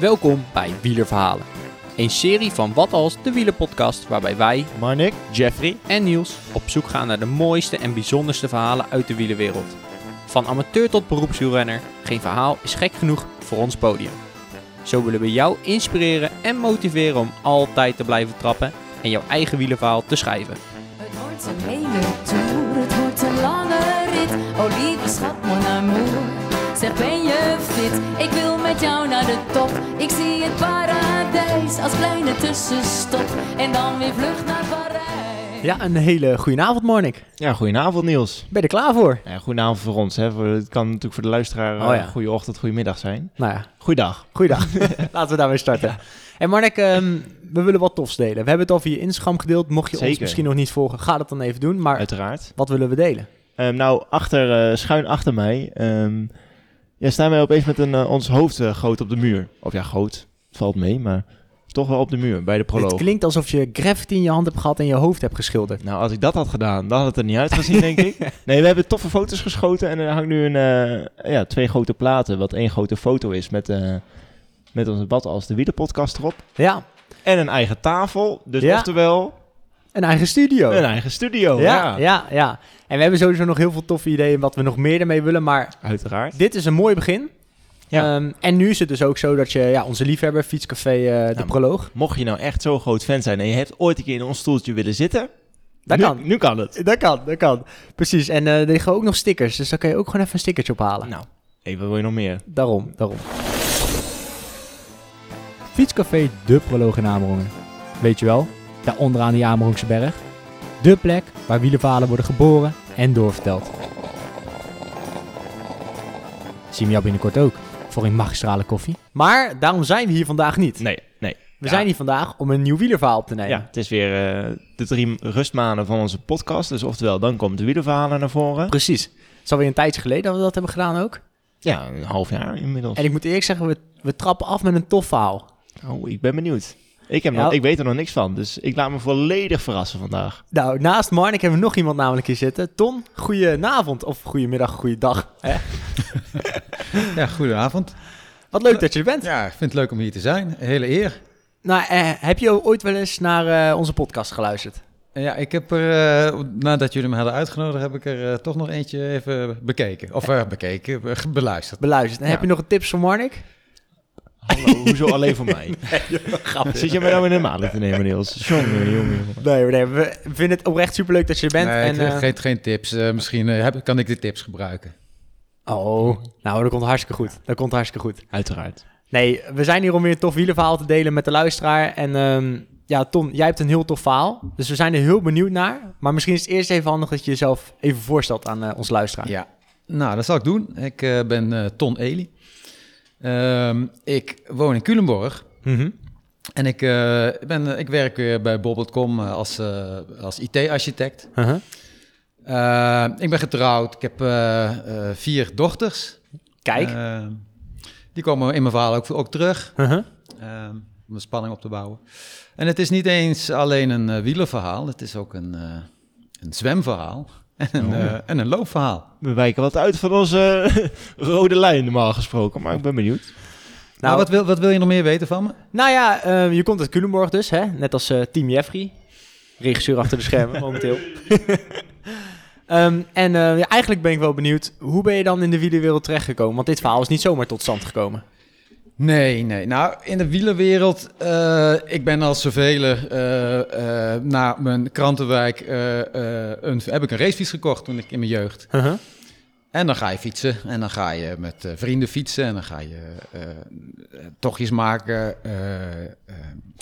Welkom bij Wielerverhalen. Een serie van Wat Als, de wielerpodcast, waarbij wij, Marnik, Jeffrey. en Niels op zoek gaan naar de mooiste en bijzonderste verhalen uit de wielerwereld. Van amateur tot beroepswielrenner, geen verhaal is gek genoeg voor ons podium. Zo willen we jou inspireren en motiveren om altijd te blijven trappen en jouw eigen wielerverhaal te schrijven. Het wordt met jou naar de top. Ik zie het paradijs als kleine tussenstop. En dan weer vlucht naar Parijs. Ja, een hele goede avond, Mornik. Ja, goedenavond Niels. Ben je er klaar voor? Ja, goedenavond voor ons. Hè. Het kan natuurlijk voor de luisteraar Oh ja. uh, goede ochtend, goede middag zijn. Nou ja, Goeiedag. Goeiedag. Laten we daarmee starten. En Marnek, ehm, we willen wat tofs delen. We hebben het al via Instagram gedeeld. Mocht je ons misschien nog niet volgen, ga dat dan even doen. Maar Uiteraard. wat willen we delen? Ehm, nou, achter, eh, schuin achter mij ehm, ja, staan wij opeens met een, eh, ons hoofd eh, groot op de muur. Of ja, groot. Het valt mee, maar toch wel op de muur bij de Het proloog. klinkt alsof je graffiti in je hand hebt gehad en je hoofd hebt geschilderd. Nou, als ik dat had gedaan, dan had het er niet uitgezien, denk ik. Nee, we hebben toffe foto's geschoten en er hangt nu een, eh, ja, twee grote platen, wat één grote foto is met, met onze bad als de wielerpodcast erop. Ja, En een eigen tafel, dus Ja. oftewel een eigen studio. een eigen studio. ja, ja, ja, En we hebben sowieso nog heel veel toffe ideeën wat we nog meer ermee willen. Maar Uiteraard. dit is een mooi begin. Ja. Ehm, en nu is het dus ook zo dat je ja, onze liefhebber, Fietscafé eh, de maar- Proloog. Mocht je nou echt zo'n groot fan zijn en je hebt ooit een keer in ons stoeltje willen zitten, Dat nu, kan. nu kan het. Dat kan, dat kan. Precies. En eh er liggen ook nog stickers. Dus dan kan je ook gewoon even een stickertje ophalen. Nou, wat wil je nog meer? Daarom, daarom. Fietscafé De Proloog in Amerongen. Weet je wel, daar onderaan die Amerongse berg. De plek waar wielerverhalen worden geboren en doorverteld. Zie me jou binnenkort ook voor een magistrale koffie. Maar daarom zijn we hier vandaag niet. Nee, nee. We Ja. zijn hier vandaag om een nieuw wielerverhaal op te nemen. Ja, het is weer eh, de drie rustmaanden van onze podcast. Dus oftewel, dan komt de wielerverhalen naar voren. Precies. Het is alweer een tijdje geleden dat we dat hebben gedaan ook. Ja, een half jaar inmiddels. En ik moet eerlijk zeggen, we, we trappen af met een tof verhaal. Oh, ik ben benieuwd. Ik, heb Ja. nog, ik weet er nog niks van, dus ik laat me volledig verrassen vandaag. Nou, naast Marnik hebben we nog iemand namelijk hier zitten. Ton, goedenavond of goedemiddag, goeiedag. Hè? Ja, goedenavond. Wat leuk dat je er bent. Ja, ik vind het leuk om hier te zijn. Een hele eer. Nou, eh, heb je ooit wel eens naar eh, onze podcast geluisterd? En Ja, ik heb er, eh, nadat jullie me hadden uitgenodigd, heb ik er eh, toch nog eentje even bekeken. Of bekeken, beluisterd. Beluisterd. En Ja. heb je nog een tips voor Marnik? Hallo, hoezo alleen voor mij? Zit je mij nou in de maling te nemen, Niels? Jongen, jongen, jongen. Nee, nee, we vinden het oprecht superleuk dat je er bent. Nee, en, ik- eh, geen, geen tips. Eh, misschien eh, heb, kan ik de tips gebruiken. Oh, nou, dat komt hartstikke goed. Dat komt hartstikke goed. Uiteraard. Nee, we zijn hier om weer een tof wielerverhaal te delen met de luisteraar. En ehm, ja, Ton, jij hebt een heel tof verhaal. Dus we zijn er heel benieuwd naar. Maar misschien is het eerst even handig dat je jezelf even voorstelt aan eh, onze luisteraar. Ja. Nou, dat zal ik doen. Ik eh, ben eh, Ton Eli. Ehm, ik woon in Culemborg. Mhm. En ik, eh, ben, eh, ik werk weer bij Bob.com eh, als, eh, als IT-architect. Uh-huh. Eh, ik ben getrouwd. Ik heb eh, eh, vier dochters. Kijk. Eh, die komen in mijn verhaal ook, ook terug. Uh-huh. eh, om de spanning op te bouwen. En het is niet eens alleen een eh, wielerverhaal. Het is ook een, eh, een zwemverhaal. En een, Oh. eh, en een loopverhaal. We wijken wat uit van onze rode lijn normaal gesproken, maar ik ben benieuwd. Nou, Nou, wat, wil, wat wil je nog meer weten van me? Nou ja, eh, je komt uit Culemborg dus, hè? Net als eh, Team Jeffrey. Regisseur achter de schermen, momenteel. Ehm, en eh, ja, eigenlijk ben ik wel benieuwd, hoe ben je dan in de wielerwereld terechtgekomen? Want dit verhaal is niet zomaar tot stand gekomen. Nee, nee. Nou, in de wielerwereld, eh, ik ben als zoveel eh eh na mijn krantenwijk, een, heb ik een racefiets gekocht toen ik in mijn jeugd. Uh-huh. En dan ga je fietsen en dan ga je met vrienden fietsen en dan ga je tochtjes maken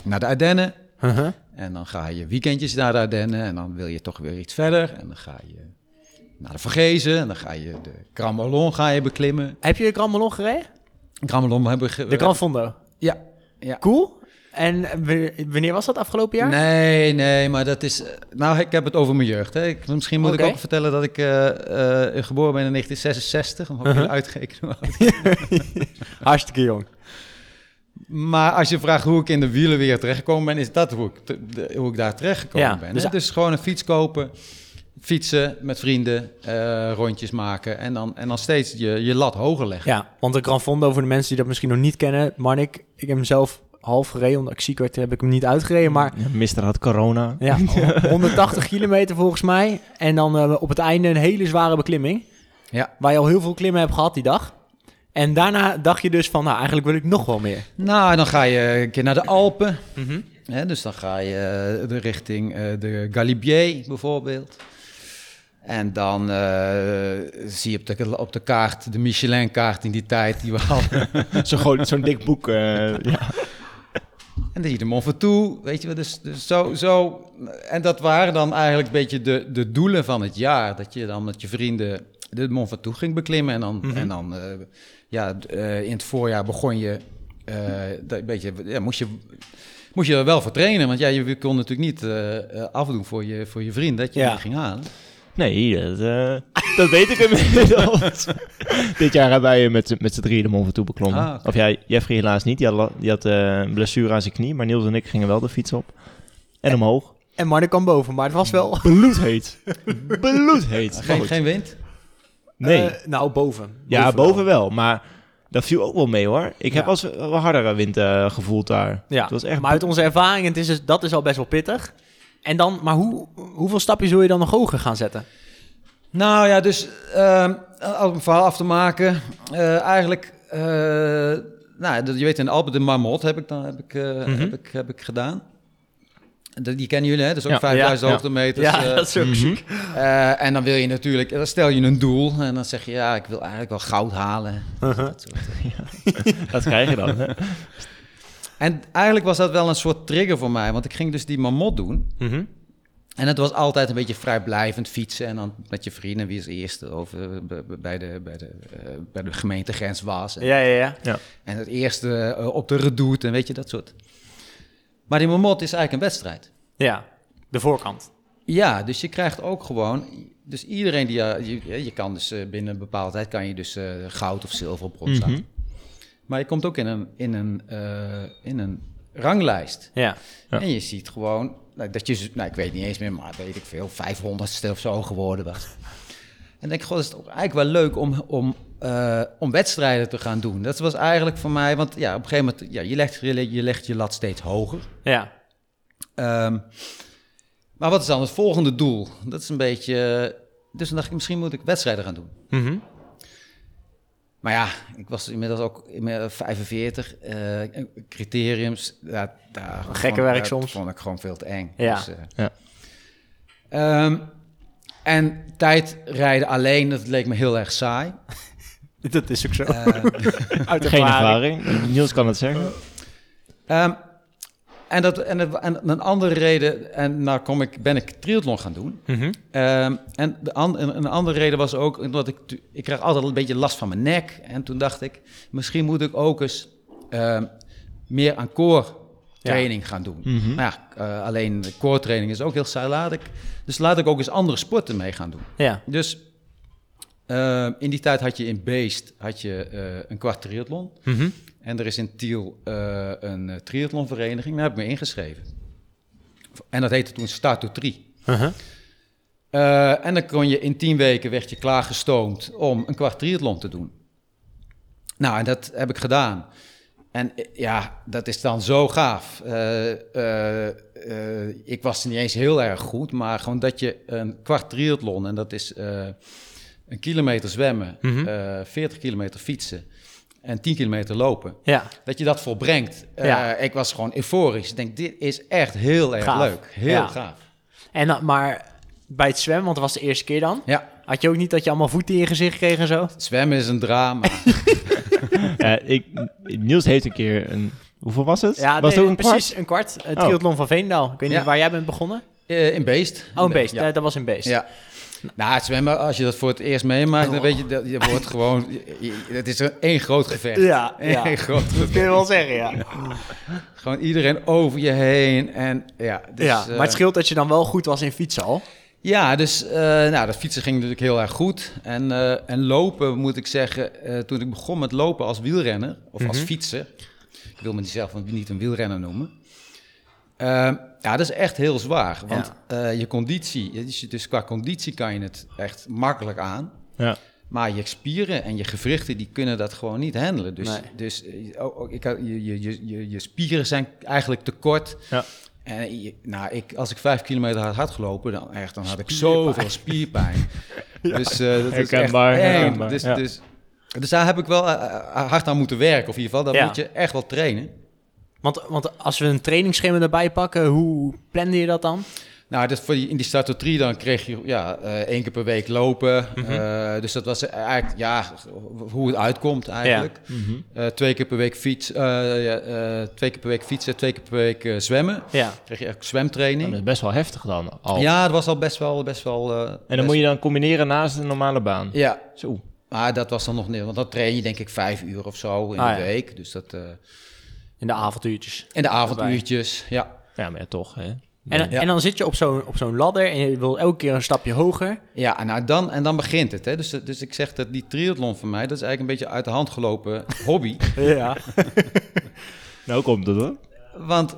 naar de Ardennen. Uh-huh. En dan ga je weekendjes naar de Ardennen en dan wil je toch weer iets verder. En dan ga je naar de Vergezen en dan ga je de Ballon ga je beklimmen. Heb je de Ballon gereden? Hebben we... De Grand Fondo. Ja, ja. Cool. En wanneer was dat? Afgelopen jaar? Nee, nee, maar dat is... eh, Nou, ik heb het over mijn jeugd. Hè. Ik, misschien moet ik ook vertellen dat ik eh, eh, geboren ben in 1966. Dan heb ik Uh-huh. jullie uitgerekend. hoe oud Hartstikke jong. Maar als je vraagt hoe ik in de wielenwereld terechtgekomen ben, is dat hoe ik, te- de- hoe ik daar terechtgekomen Ja, ben. dus- Dus, dus gewoon een fiets kopen fietsen met vrienden, eh, rondjes maken en dan, en dan steeds je, je lat hoger leggen. Ja, want de Gran Fondo, voor de mensen die dat misschien nog niet kennen, Marnik, ik heb hem zelf half gereden, omdat ik ziek werd, heb ik hem niet uitgereden, maar Ja, Mister had corona. ja, 180 kilometer volgens mij. En dan eh, op het einde een hele zware beklimming, Ja. waar je al heel veel klimmen hebt gehad die dag. En daarna dacht je dus van, nou, eigenlijk wil ik nog wel meer. Nou, dan ga je een keer naar de Alpen. Mhm. Hè, dus dan ga je eh, de richting eh, de Galibier bijvoorbeeld. En dan eh, zie je op de, op de kaart, de Michelin-kaart in die tijd die we hadden. Zo'n dik boek. eh, ja. En dan zie je de Mont Ventoux, weet je wel. Dus, dus zo, zo. En dat waren dan eigenlijk een beetje de, de doelen van het jaar. Dat je dan met je vrienden de Mont Ventoux ging beklimmen. En dan, Mhm. en dan eh, ja, in het voorjaar begon je eh, dat beetje, ja, moest je... Moest je er wel voor trainen, want ja, je kon natuurlijk niet afdoen voor je, voor je vriend dat je Ja. die ging halen. Nee, dat, eh, dat weet ik inmiddels. Dit jaar hebben wij met, met z'n drieën de Mont Ventoux beklommen. Ah. Of ja, Jeffrey helaas niet. Die had, die had eh, een blessure aan zijn knie. Maar Niels en ik gingen wel de fiets op. En omhoog. En Marnik kwam boven, maar het was wel... Bloedheet. Bloedheet. Geen, geen wind? Nee. Eh, nou, boven. ja, boven wel. Maar dat viel ook wel mee hoor. Ik heb Ja. wel hardere wind eh, gevoeld daar. Ja, Het was echt maar uit onze ervaring, het is dus, dat is al best wel pittig. En dan, maar hoe, hoeveel stapjes wil je dan nog hoger gaan zetten? Nou ja, dus ehm, om een verhaal af te maken, eh, eigenlijk, eh, nou, dat- je weet in de Alpen de Marmot heb ik dan heb ik, eh, Mhm. heb ik, heb ik gedaan. Dat- Die kennen jullie, hè? Dat is ook Ja. 5000 Ja, ja. hoogtemeters. ja, dat is ook mhm. ziek. eh, en dan wil je natuurlijk, dan stel je een doel en dan zeg je, ja, ik wil eigenlijk wel goud halen. Dat soort. Dat krijg je dan. Hè? En eigenlijk was dat wel een soort trigger voor mij, want ik ging dus die Marmot doen. Mhm. En het was altijd een beetje vrijblijvend fietsen en dan met je vrienden wie is eerste of eh, bij de, bij de, eh, bij de gemeentegrens was. En, Ja, ja, ja. en het eerste eh, op de redoute en weet je, dat soort. Maar die Marmot is eigenlijk een wedstrijd. Ja, de voorkant. Ja, dus je krijgt ook gewoon, dus iedereen die, je, je kan dus binnen een bepaalde tijd kan je dus goud of zilver op staan. Maar je komt ook in een, in een, eh, in een ranglijst. Ja. Ja. En je ziet gewoon nou, dat je, nou, ik weet niet eens meer, maar weet ik veel, 500ste of zo geworden was. En denk ik, god, is het ook eigenlijk wel leuk om, om, eh, om wedstrijden te gaan doen. Dat was eigenlijk voor mij, want ja, op een gegeven moment, ja, je legt je, je, legt je lat steeds hoger. Ja. Ehm, maar wat is dan het volgende doel? Dat is een beetje, dus dan dacht ik, misschien moet ik wedstrijden gaan doen. Mhm. Maar ja, ik was inmiddels ook inmiddels 45. eh, criteriums, daar, daar Gekke vond- werk dat soms. vond ik gewoon veel te eng. Ja. Dus, eh, Ja. ehm, en tijdrijden alleen, dat leek me heel erg saai. Dat is ook zo. Eh, Uit Geen ervaring. Niels kan het zeggen. ehm, en, dat, en, het- en een andere reden, en nou kom ik, ben ik triathlon gaan doen. Mhm. Ehm, en de an- een, een andere reden was ook omdat ik, ik krijg altijd een beetje last van mijn nek. En toen dacht ik, misschien moet ik ook eens ehm, meer aan core training gaan doen. Mhm. Maar ja, eh, alleen core training is ook heel saai. Laat ik, dus laat ik ook eens andere sporten mee gaan doen. Ja. Dus ehm, in die tijd had je in Beest had je, eh, een kwart triathlon. Mhm. En er is in Tiel eh, een eh, triathlonvereniging. Daar heb ik me ingeschreven. En dat heette toen Start to Tri. Mhm. Eh, en dan kon je in tien weken werd je klaargestoomd om een kwart triathlon te doen. Nou, en dat heb ik gedaan. En eh, ja, dat is dan zo gaaf. Ik was niet eens heel erg goed, maar gewoon dat je een kwart triathlon, en dat is een kilometer zwemmen, Mhm. eh 40 kilometer fietsen en 10 kilometer lopen, Ja. dat je dat volbrengt. Eh, Ja. Ik was gewoon euforisch. Ik denk, dit is echt heel erg Gaaf. leuk. Heel Ja. gaaf. En dan, maar bij het zwemmen, want dat was de eerste keer dan. Ja, Had je ook niet dat je allemaal voeten in je gezicht kreeg en zo? zwemmen is een drama. Ja, ik, Niels heeft een keer een... Hoeveel was het? Ja, was nee, het ook een precies kwart? een kwart. Het triathlon van Veendaal. Ik weet niet Ja. waar jij bent begonnen. Eh, in Beest. Oh, een beest. Ja. Eh, dat was een beest. ja. Nou, zwemmen, als je dat voor het eerst meemaakt, dan weet je, dat je wordt gewoon... Het is een één groot gevecht. Ja, ja. Eén groot Dat kun je gevecht. wel zeggen, ja. Gewoon iedereen over je heen en ja. Dus, ja. eh, Maar het scheelt dat je dan wel goed was in fietsen al. Ja, dus eh, nou, dat fietsen ging natuurlijk heel erg goed. En, eh, en lopen, moet ik zeggen, eh, toen ik begon met lopen als wielrenner, of als Mhm. fietser, ik wil me zelf niet een wielrenner noemen, ja, dat is echt heel zwaar. Want eh, je conditie, dus, dus qua conditie kan je het echt makkelijk aan. Ja. Maar je spieren en je gewrichten, die kunnen dat gewoon niet handelen. Dus, Nee. dus ook, ook- ik, had- je, je, je, je, spieren zijn eigenlijk te kort. Ja. En je- nou, ik, als ik vijf kilometer had hard gelopen, dan, echt, dan had ik zoveel spierpijn. Dus eh, dat is echt eng. Dus, ja. dus, dus daar heb ik wel hard aan moeten werken. Of in ieder geval, daar Ja. moet je echt wel trainen. Want, want als we een trainingsschema erbij pakken, hoe plande je dat dan? Nou, dus voor die, in die Starter 3 dan kreeg je ja, eh, één keer per week lopen. Eh, dus dat was eigenlijk ja, hoe het uitkomt eigenlijk. Eh, twee keer per week fiets, eh, ja, eh, twee keer per week fietsen, twee keer per week eh, zwemmen. Ja. Kreeg je echt Oh, zwemtraining. dat is best wel heftig dan al. Ja, dat was al best wel, best wel. eh, En best- dan moet je dan combineren naast de normale baan. Ja, Zo. maar dat was dan nog niet, want dan train je denk ik vijf uur of zo in Ah, de ja. week. Dus dat. In de avontuurtjes. en de avonduurtjes, ja. Ja, maar ja, toch. Hè. En, Ja. en dan zit je op zo'n op zo'n ladder en je wil elke keer een stapje hoger. Ja, en, nou dan, en dan begint het. Hè. Dus, dus ik zeg dat die triathlon van mij, dat is eigenlijk een beetje uit de hand gelopen hobby. Ja. Nou komt het hoor. Want,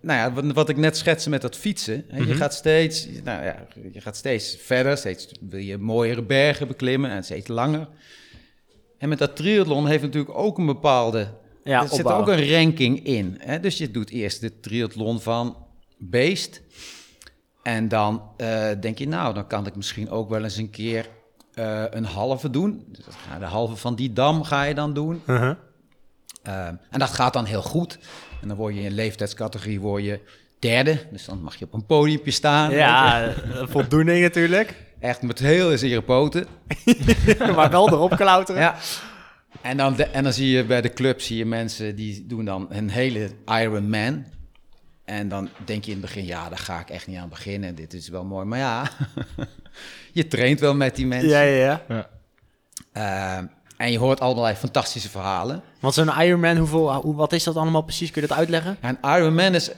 nou ja, wat, wat ik net schetste met dat fietsen. Hè, Je gaat steeds, nou ja, je gaat steeds verder, steeds wil je mooiere bergen beklimmen en steeds langer. En met dat triathlon heeft natuurlijk ook een bepaalde, Ja, er zit ook een ranking in. Hè? Dus je doet eerst de triathlon van Beest. En dan eh, denk je, nou, dan kan ik misschien ook wel eens een keer eh, een halve doen. Dus de halve van die dam ga je dan doen. Uh-huh. Ehm, en dat gaat dan heel goed. En dan word je in leeftijdscategorie word je derde. Dus dan mag je op een podiumpje staan. Ja, eh, voldoening natuurlijk. Echt met heel zere poten. maar wel erop klauteren. Ja. En dan, de- en dan zie je bij de club zie je mensen die doen dan een hele Ironman. En dan denk je in het begin, ja, daar ga ik echt niet aan beginnen. Dit is wel mooi. Maar ja, je traint wel met die mensen. ja, ja. ja. Ehm, en je hoort allerlei fantastische verhalen. Want zo'n Ironman, hoeveel, hoe, wat is dat allemaal precies? Kun je dat uitleggen? En Ironman is,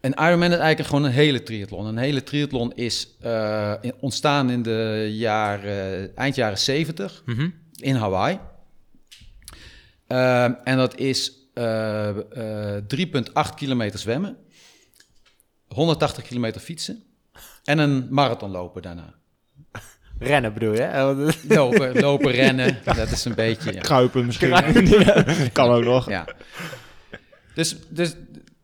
een Ironman is eigenlijk gewoon een hele triathlon. Een hele triathlon is eh, ontstaan in de jaren, eind jaren 70 Mhm. in Hawaii. Ehm, en dat is eh, eh, 3,8 kilometer zwemmen, 180 kilometer fietsen en een marathon lopen daarna. Rennen bedoel je? Lopen, lopen rennen, dat is een beetje... Ja. Kruipen misschien. Ja, kan ook nog. Ja. Dus, dus,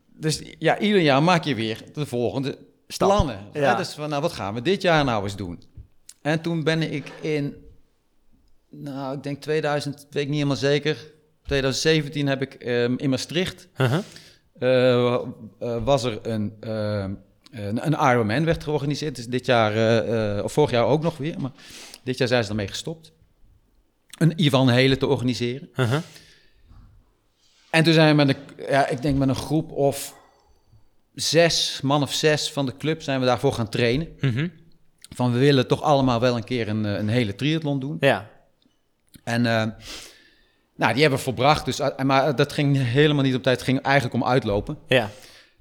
dus ja, ieder jaar maak je weer de volgende Stap. plannen. Ja. Ja. Dus van, nou, wat gaan we dit jaar nou eens doen? En toen ben ik in, nou, ik denk 2000, weet ik niet helemaal zeker, 2017 heb ik ehm, in Maastricht, Uh-huh. eh, eh, was er een, ehm, een, een Ironman werd georganiseerd. Dus dit jaar, eh, eh, of vorig jaar ook nog weer, maar dit jaar zijn ze ermee gestopt. Een, een hele te organiseren. Uh-huh. En toen zijn we met een, ja, ik denk met een groep of zes, man of zes van de club zijn we daarvoor gaan trainen. Mhm. Van we willen toch allemaal wel een keer een, eh, een hele triathlon doen. Ja. En eh, nou, die hebben we volbracht. Dus, uh, maar dat ging helemaal niet op tijd. Het ging eigenlijk om uitlopen. Ja.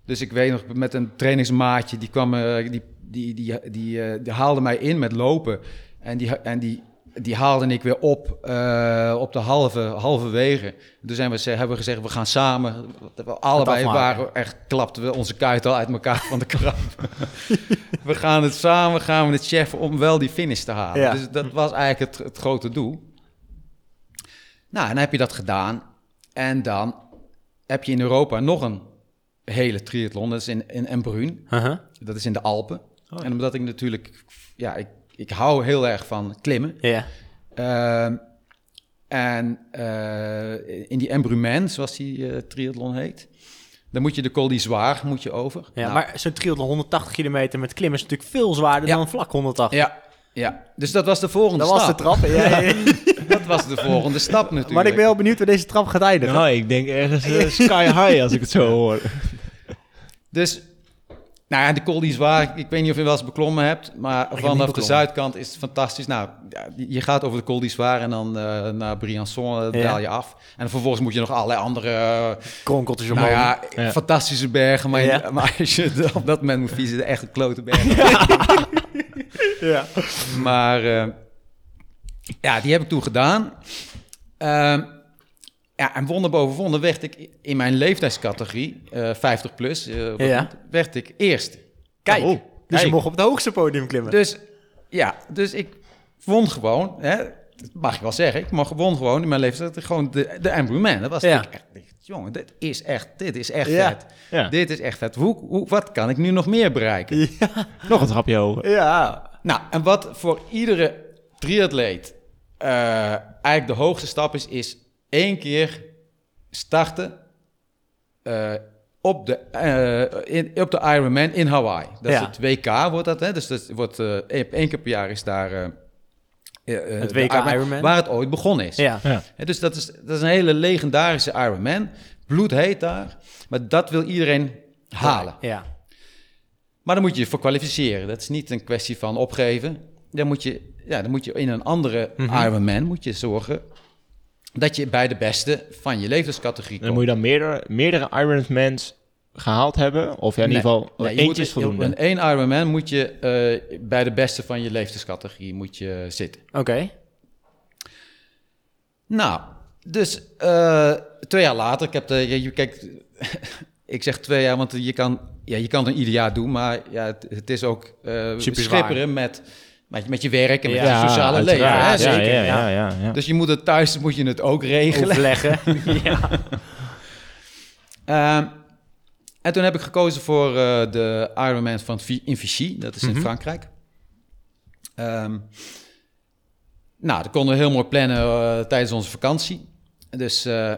Dus ik weet nog met een trainingsmaatje, die kwam, eh, die, die, die, die, eh, die haalde mij in met lopen. En die, en die, die haalde ik weer op eh, op de halve, halve wegen. Toen zijn we, hebben we gezegd, we gaan samen. We allebei waren echt, klapten we onze kuit al uit elkaar van de krab. we gaan het samen, gaan we het cheffen om wel die finish te halen. Ja. Dus dat was eigenlijk het grote doel. Nou, en dan heb je dat gedaan. En dan heb je in Europa nog een hele triathlon. Dat is in, in Embrun. Uh-huh. Dat is in de Alpen. En omdat ik natuurlijk... Ja, ik, ik hou heel erg van klimmen. Ja. Ehm, en eh, in die Embrumen, zoals die eh, triathlon heet... Dan moet je de Col d'Izoire moet je over. ja Nou, maar zo'n triathlon 180 kilometer met klimmen is natuurlijk veel zwaarder Ja. dan vlak 180. Ja, ja, dus dat was de volgende Dat was de stap. trap. Ja. Dat was de volgende stap natuurlijk. Maar ik ben wel benieuwd waar deze trap gaat eindigen. Nou, ik denk ergens eh, sky high als ik het zo hoor. Dus, nou ja, de Col d'Izoire, ik weet niet of je wel eens beklommen hebt, maar vanaf de zuidkant is het fantastisch. Nou, ja, je gaat over de Col d'Izoire en dan eh, naar Briançon eh, Ja. daal je af. En vervolgens moet je nog allerlei andere, Kronkeltjes nou omhoog. ja, Ja. fantastische bergen. Maar, Ja. maar als je op dat moment moet fietsen, de echte klote bergen. Ja. Maar eh, ja, die heb ik toen gedaan. Ehm, Ja, en wonder boven wonder werd ik in mijn leeftijdscategorie, eh 50 plus, eh, Ja. moet- werd ik eerste. Kijk, Oh, dus je mocht op het hoogste podium klimmen. Dus ja, dus ik won gewoon, hè, dat mag ik wel zeggen, ik mag won gewoon in mijn leeftijd gewoon de, de Amber Man. Dat was Ja. ik echt, jongen, dit is echt, dit is echt Ja. vet. Ja. Dit is echt vet. Hoe, hoe, wat kan ik nu nog meer bereiken? Nog een trapje hoger. ja. Nou, en wat voor iedere triatleet eh, eigenlijk de hoogste stap is, is één keer starten eh, op, de, eh, in, op de Ironman in Hawaii. Dat Ja. is het WK, wordt dat. Hè? Dus dat wordt, eh, één één keer per jaar is daar... eh, eh, eh, Het WK Ironman. Waar het ooit begonnen is. Ja. Ja. Hè, dus dat is, dat is een hele legendarische Ironman. Bloed heet daar. Maar dat wil iedereen halen. Ja. Maar dan moet je je voor kwalificeren. Dat is niet een kwestie van opgeven. Dan moet je, ja, dan moet je in een andere Mhm. Ironman moet je zorgen dat je bij de beste van je leeftijdscategorie Dan komt. moet je dan meerdere, meerdere Ironmans gehaald hebben. Of ja, in ieder geval Nee, je eentje moet- is voldoende. In één Ironman moet je eh, bij de beste van je leeftijdscategorie moet je zitten. Oké. Nou, dus eh, twee jaar later, ik heb de, je, je- kijk, ik zeg twee jaar, want je kan, ja, je kan het ieder jaar doen, maar ja, het, het is ook eh Super zwaar. schipperen met, met, met je werk en met Ja, je sociale leven. Hè, zeker. ja, ja, ja, ja. Dus je moet het thuis moet je het ook regelen. Overleggen. ja. Ehm, en toen heb ik gekozen voor eh, de Ironman van in Vichy, dat is in Mhm. Frankrijk. Ehm, nou, dat konden we heel mooi plannen eh, tijdens onze vakantie. Dus, eh,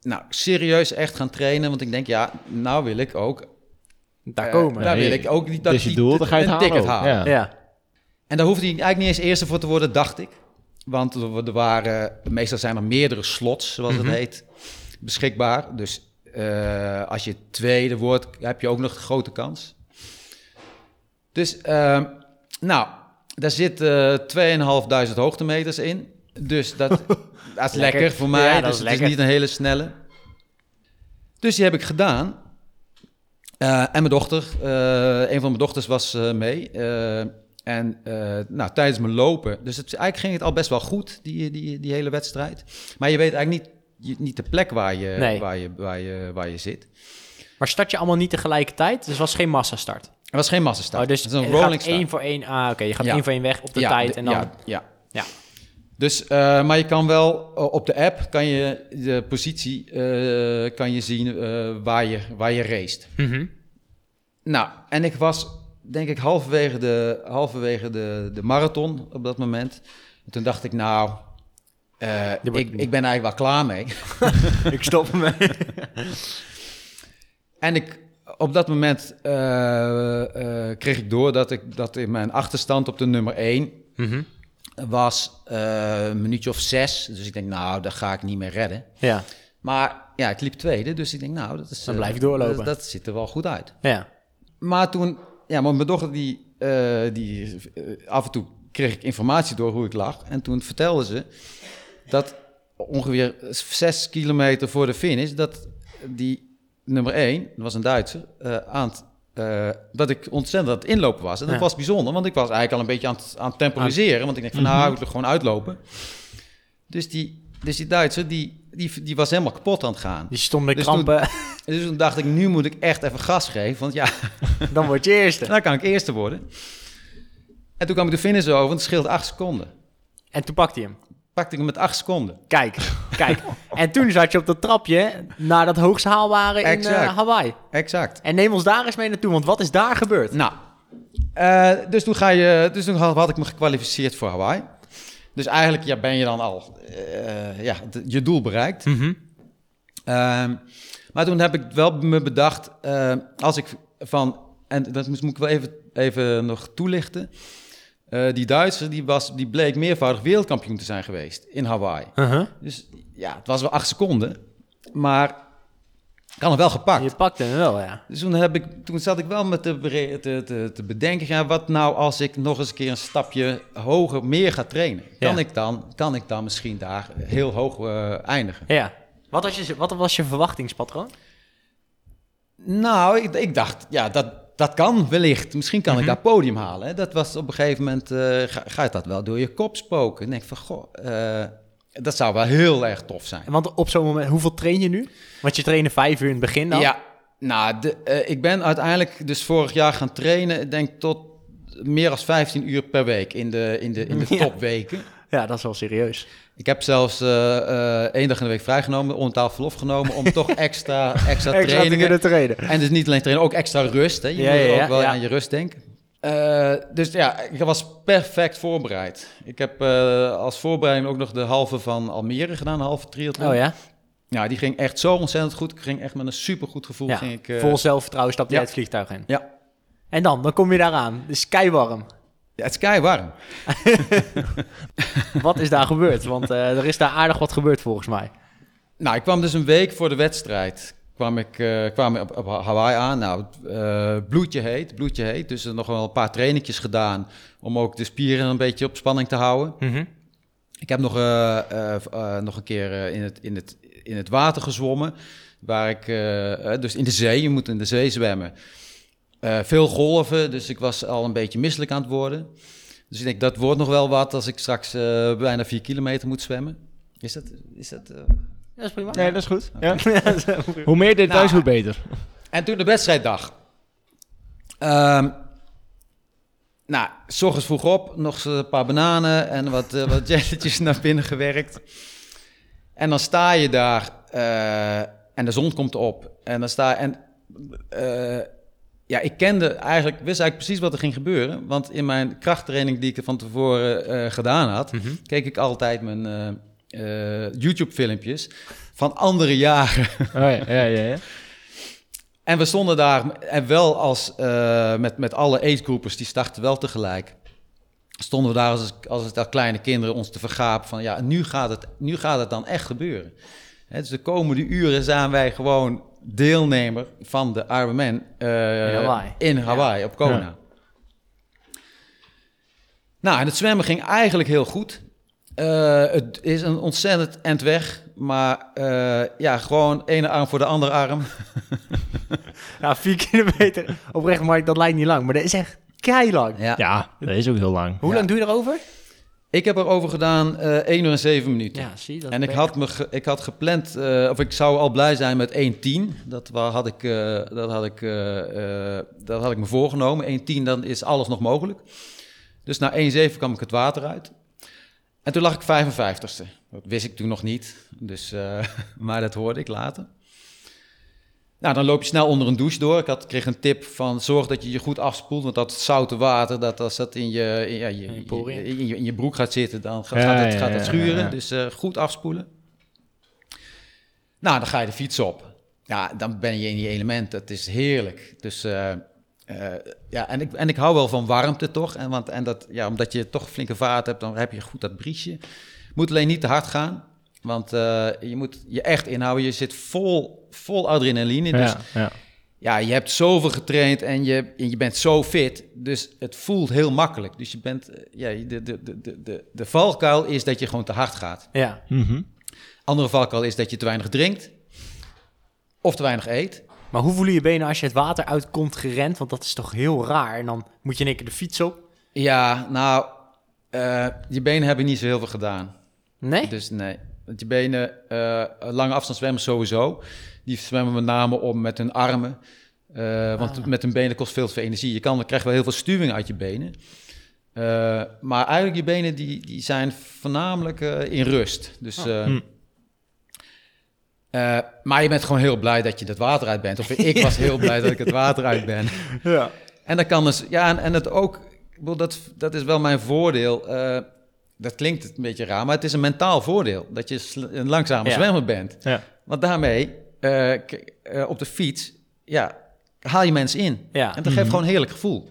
nou, serieus echt gaan trainen, want ik denk, ja, nou wil ik ook... Daar komen. daar Nee, wil ik ook niet... dat is je doel, dan ga je het een halen ticket halen. Ja. En daar hoefde hij eigenlijk niet eens eerste voor te worden, dacht ik. Want er waren, meestal zijn er meerdere slots, zoals Mhm. het heet, beschikbaar. Dus eh, als je tweede wordt, heb je ook nog een grote kans. Dus, ehm, nou, daar zit eh 2.500 hoogtemeters in. Dus dat, dat is lekker. Lekker. voor mij. Ja, dat dus is het lekker. is niet een hele snelle. Dus die heb ik gedaan. Eh, en mijn dochter, eh, een van mijn dochters was mee. En eh, nou, tijdens mijn lopen, dus het, eigenlijk ging het al best wel goed, die, die, die hele wedstrijd. Maar je weet eigenlijk niet, je- niet de plek waar je, Nee. waar, je, waar, je, waar je zit. Maar start je allemaal niet tegelijkertijd? Dus het was geen massastart. Er was geen massastart. Oh, dus het is een je rolling gaat start. één voor één. Ah, oké. Je gaat Ja. één voor één weg op de Ja, tijd. de- En dan... Ja, ja. Ja. Dus, eh, maar je kan wel op de app kan je de positie eh, kan je zien waar, je, waar je raced. Mhm. Nou, en ik was denk ik halverwege de, halverwege de, de marathon op dat moment. En toen dacht ik, nou, eh, ik, ik ben eigenlijk wel klaar mee. Ik stop hem. En ik, op dat moment eh, eh, kreeg ik door dat, ik, dat in mijn achterstand op de nummer 1 Mhm. was een minuutje of zes. Dus ik denk, nou, dat ga ik niet meer redden. Ja. Maar ja, ik liep tweede, dus ik denk, nou, dat is... Dan blijf je doorlopen. Dat, dat ziet er wel goed uit. Ja. Maar toen, ja, maar mijn dochter die, eh, die eh, af en toe kreeg ik informatie door hoe ik lag. En toen vertelde ze dat ongeveer zes kilometer voor de finish, dat die nummer één, dat was een Duitser, eh, aan het, dat ik ontzettend aan het inlopen was. En dat Ja. was bijzonder, want ik was eigenlijk al een beetje aan het, aan het temporiseren. Want ik denk van, nou, ik wil gewoon uitlopen. Dus die, dus die Duitser, die, die, die was helemaal kapot aan het gaan. Die stond met Dus krampen. Dus toen dacht ik, nu moet ik echt even gas geven. Want ja, Dan word je eerste. dan kan ik eerste worden. En toen kwam ik de finish over, want het scheelt acht seconden. En toen pakte hij hem. Pakte ik hem met acht seconden. Kijk, kijk. En toen zat je op dat trapje naar dat hoogste haalbare in eh, Hawaii. Exact. En neem ons daar eens mee naartoe, want wat is daar gebeurd? Nou, eh, dus toen, ga je, dus toen had, had ik me gekwalificeerd voor Hawaii. Dus eigenlijk ja, ben je dan al eh, ja, je doel bereikt. Mhm. Ehm, maar toen heb ik wel me bedacht, eh, als ik van, en dat moet moet ik wel even, even nog toelichten. Eh, die Duitser die was, die bleek meervoudig wereldkampioen te zijn geweest in Hawaii. Uh-huh. Dus ja, het was wel acht seconden, maar had hem wel gepakt. Je pakte hem wel, ja. Dus toen, heb ik, toen zat ik wel met te, te, te, te bedenken, ja, wat nou als ik nog eens een keer een stapje hoger, meer ga trainen? Kan, Ja. ik, dan, kan ik dan misschien daar heel hoog eh, eindigen? Ja. Wat was je, wat was je verwachtingspatroon? Nou, ik, ik dacht, ja, dat, dat kan wellicht. Misschien kan ik daar podium halen. Hè. Dat was op een gegeven moment, eh, ga, gaat dat wel door je kop spoken. En ik denk van, goh, eh, dat zou wel heel erg tof zijn. Want op zo'n moment, hoeveel train je nu? Want je trainde vijf uur in het begin dan? Ja, nou, de, eh, ik ben uiteindelijk dus vorig jaar gaan trainen, ik denk tot meer dan 15 uur per week in de, in de, in de Ja. topweken. Ja, dat is wel serieus. Ik heb zelfs eh, eh, één dag in de week vrijgenomen, onbetaald verlof genomen, om toch extra, extra, Extra te trainingen... kunnen trainen. En dus niet alleen trainen, ook extra rust. Hè. Je Ja, moet ja, ja, ook wel ja. aan je rust denken. Eh, dus ja, ik was perfect voorbereid. Ik heb eh, als voorbereiding ook nog de halve van Almere gedaan, de halve triathlon. Oh ja? Ja, die ging echt zo ontzettend goed. Ik ging echt met een supergoed gevoel. ja. Ging ik, eh, Vol zelfvertrouwen stapte je ja. uit het vliegtuig in. Ja. En dan, dan kom je daar aan. Het is keiwarm. ja, het is kei warm. Wat is daar gebeurd? Want er is daar aardig wat gebeurd volgens mij. Nou, ik kwam dus een week voor de wedstrijd. Kwam ik eh, kwam op, op Hawaii aan. Nou, eh, bloedje heet, bloedje heet. Dus er nog wel een paar trainingjes gedaan om ook de spieren een beetje op spanning te houden. Ik heb nog, eh, nog een keer in, het, in, het, in het water gezwommen. Waar ik, dus in de zee, je moet in de zee zwemmen. Veel golven, dus ik was al een beetje misselijk aan het worden. Dus ik denk, dat wordt nog wel wat als ik straks bijna vier kilometer moet zwemmen. Is dat... Is dat Dat is prima. Nee, dat is goed. Ja. Hoe meer details, Nou, hoe beter. En toen de wedstrijddag. Ehm nou, s ochtends vroeg op, nog een paar bananen en wat, eh, wat jelletjes naar binnen gewerkt. En dan sta je daar eh, en de zon komt op. En dan sta en eh, ja, ik kende eigenlijk, wist eigenlijk precies wat er ging gebeuren. Want in mijn krachttraining die ik er van tevoren eh, gedaan had, keek ik altijd mijn eh, YouTube-filmpjes van andere jaren. Oh, ja, ja, ja. En we stonden daar en wel als eh, met, met alle agegroepers, die starten wel tegelijk. Stonden we daar als, als het als kleine kinderen ons te vergapen van ja, nu gaat het, nu gaat het dan echt gebeuren. Hè, dus de komende uren zijn wij gewoon deelnemer van de Ironman eh, In Hawaii. in Hawaii, op Kona. Ja. Nou, en het zwemmen ging eigenlijk heel goed. Eh, het is een ontzettend end weg, maar eh, ja, gewoon ene arm voor de andere arm. Ja, vier kilometer. Oprecht, Mark, dat lijkt niet lang. Maar dat is echt keilang. Ja. Ja, dat is ook heel lang. Hoe Ja. lang doe je erover? Ik heb erover gedaan eh 1 uur en 7 minuten. Ja, zie je dat? en ik had, me ge- ik had gepland, eh, of ik zou al blij zijn met 1.10. Dat, had ik, eh, dat, had ik, eh, eh, dat had ik me voorgenomen. 1.10, dan is alles nog mogelijk. Dus na 1.7 kwam ik het water uit. En toen lag ik 55ste. Dat wist ik toen nog niet, dus, eh, maar dat hoorde ik later. Nou, dan loop je snel onder een douche door. Ik had, kreeg een tip van zorg dat je je goed afspoelt. Want dat zoute water, dat als dat in je, in, ja, je, In je poriën. in, je, in je broek gaat zitten, dan gaat, Ja, gaat het, ja, gaat ja, het schuren. ja. Dus eh, goed afspoelen. Nou, dan ga je de fiets op. Ja, dan ben je in je element. Dat is heerlijk. Dus eh, eh, ja, en ik, en ik hou wel van warmte toch. En, want, en dat, ja, omdat je toch flinke vaart hebt, dan heb je goed dat briesje. Moet alleen niet te hard gaan. Want eh, je moet je echt inhouden. Je zit vol, vol adrenaline. Dus Ja, ja. ja, je hebt zoveel getraind en je, en je bent zo fit. Dus het voelt heel makkelijk. Dus je bent, eh, ja, de, de, de, de, de, valkuil is dat je gewoon te hard gaat. Ja. Mhm. Andere valkuil is dat je te weinig drinkt. Of te weinig eet. Maar hoe voelen je benen als je het water uitkomt gerend? Want dat is toch heel raar. En dan moet je in één keer de fiets op. Ja, nou, eh, je benen hebben niet zo heel veel gedaan. Nee? Dus nee. Want je benen, eh, lange afstand zwemmen sowieso. Die zwemmen met name om met hun armen. Eh, want Ah. met hun benen kost veel te veel energie. Je kan, krijgt wel heel veel stuwing uit je benen. Eh, maar eigenlijk je benen die, die zijn voornamelijk eh, in rust. Dus, Oh. Hm. Eh, maar je bent gewoon heel blij dat je het water uit bent. Of ik was heel blij dat ik het water uit ben. Ja. En dan kan dus, ja, en, en het ook, ik bedoel, dat, dat is wel mijn voordeel. eh, dat klinkt een beetje raar, maar het is een mentaal voordeel dat je een langzame Ja. zwemmer bent. Ja. Want daarmee, eh, op de fiets, ja, haal je mensen in. Ja. En dat geeft gewoon een heerlijk gevoel.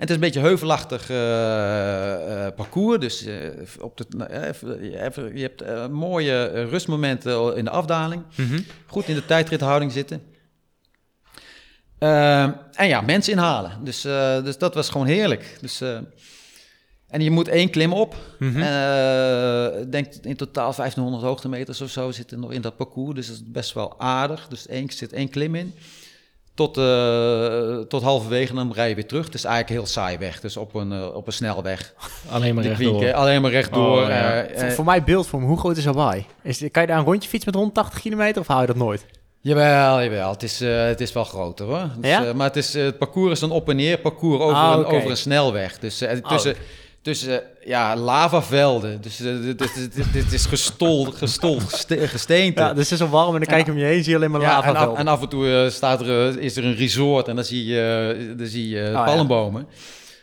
En het is een beetje heuvelachtig eh, eh, parcours. Dus eh, op de, nou, je hebt, mooie rustmomenten in de afdaling Mhm. goed in de tijdrithouding zitten. Ehm, en ja, mensen inhalen. Dus, dus dat was gewoon heerlijk. Dus, en je moet één klim op. Mhm. Ik denk in totaal 1500 hoogtemeters of zo zitten nog in dat parcours. Dus dat is best wel aardig. Dus één, zit één klim in. Tot, eh, tot halverwege en dan rij je weer terug. Het is eigenlijk heel saai weg. Dus op een, eh, op een snelweg. Alleen maar rechtdoor. Alleen maar rechtdoor. Oh, ja. eh, Voor, voor mij beeldvorm, hoe groot is Hawaii? Is, kan je daar een rondje fietsen met 180 kilometer of hou je dat nooit? Jawel, jawel. Het is, eh, het is wel groter hoor. Dus, Ja? eh, maar het, is, het parcours is een op- en neer parcours over, Ah, een, oké. over een snelweg. Dus eh, tussen. Tussen ja, lavavelden. Dus eh, dit, is gestol, gestol geste- gesteente. Ja, dus het is al warm en dan kijk je om je heen, zie je alleen maar Ja, lava. en, af, en af en toe eh, staat er, eh, is er een resort en dan zie je, dan zie je Oh, ja. palmbomen.